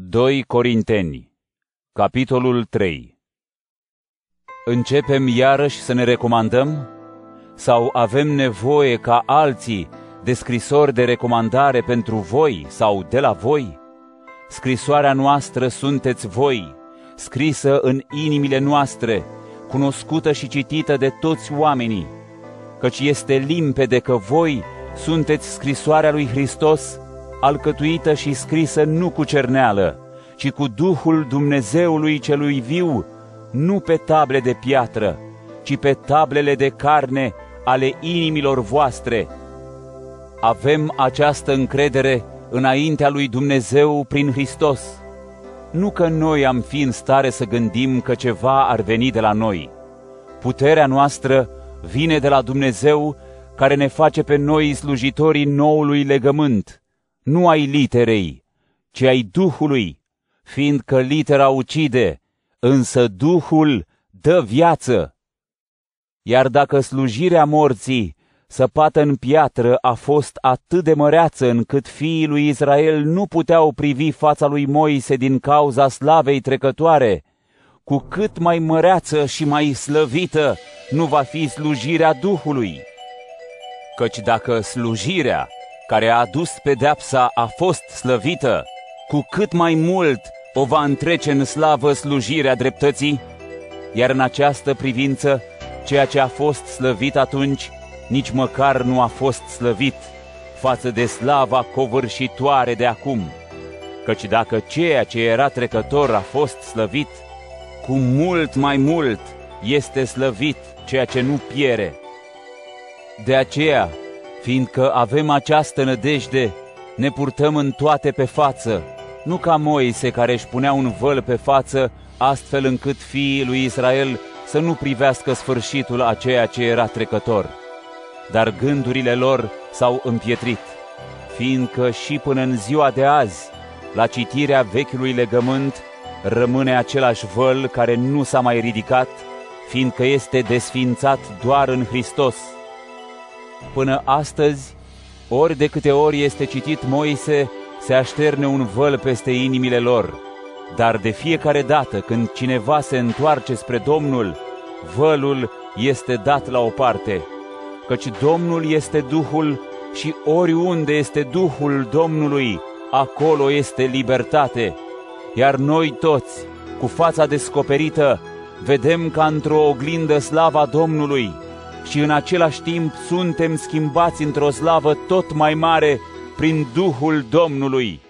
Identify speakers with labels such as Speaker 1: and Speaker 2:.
Speaker 1: 2 Corinteni, capitolul 3 Începem iarăși să ne recomandăm? Sau avem nevoie ca alții de scrisori de recomandare pentru voi sau de la voi? Scrisoarea noastră sunteți voi, scrisă în inimile noastre, cunoscută și citită de toți oamenii, căci este limpede că voi sunteți scrisoarea lui Hristos, alcătuită și scrisă nu cu cerneală, ci cu Duhul Dumnezeului celui viu, nu pe table de piatră, ci pe tablele de carne ale inimilor voastre. Avem această încredere înaintea lui Dumnezeu prin Hristos. Nu că noi am fi în stare să gândim că ceva ar veni de la noi. Puterea noastră vine de la Dumnezeu care ne face pe noi slujitorii noului legământ, nu ai literei, ci ai Duhului, fiindcă litera ucide, însă Duhul dă viață. Iar dacă slujirea morții, săpată în piatră, a fost atât de măreață încât fiii lui Israel nu puteau privi fața lui Moise din cauza slavei trecătoare, cu cât mai măreață și mai slăvită nu va fi slujirea Duhului. Căci dacă slujirea care a adus pedeapsa a fost slăvită, cu cât mai mult o va întrece în slavă slujirea dreptății, iar în această privință, ceea ce a fost slăvit atunci, nici măcar nu a fost slăvit față de slava covârșitoare de acum. Căci dacă ceea ce era trecător a fost slăvit, cu mult mai mult este slăvit ceea ce nu piere. De aceea, Fiindcă avem această nădejde, ne purtăm în toate pe față, nu ca Moise care își punea un văl pe față, astfel încât fiii lui Israel să nu privească sfârșitul a ceea ce era trecător. Dar gândurile lor s-au împietrit, fiindcă și până în ziua de azi, la citirea vechiului legământ, rămâne același văl care nu s-a mai ridicat, fiindcă este desfințat doar în Hristos – Până astăzi, ori de câte ori este citit Moise, se așterne un văl peste inimile lor. Dar de fiecare dată când cineva se întoarce spre Domnul, vălul este dat la o parte, căci Domnul este Duhul și oriunde este Duhul Domnului, acolo este libertate. Iar noi toți, cu fața descoperită, vedem ca într-o oglindă slava Domnului, și în același timp suntem schimbați într-o slavă tot mai mare prin Duhul Domnului.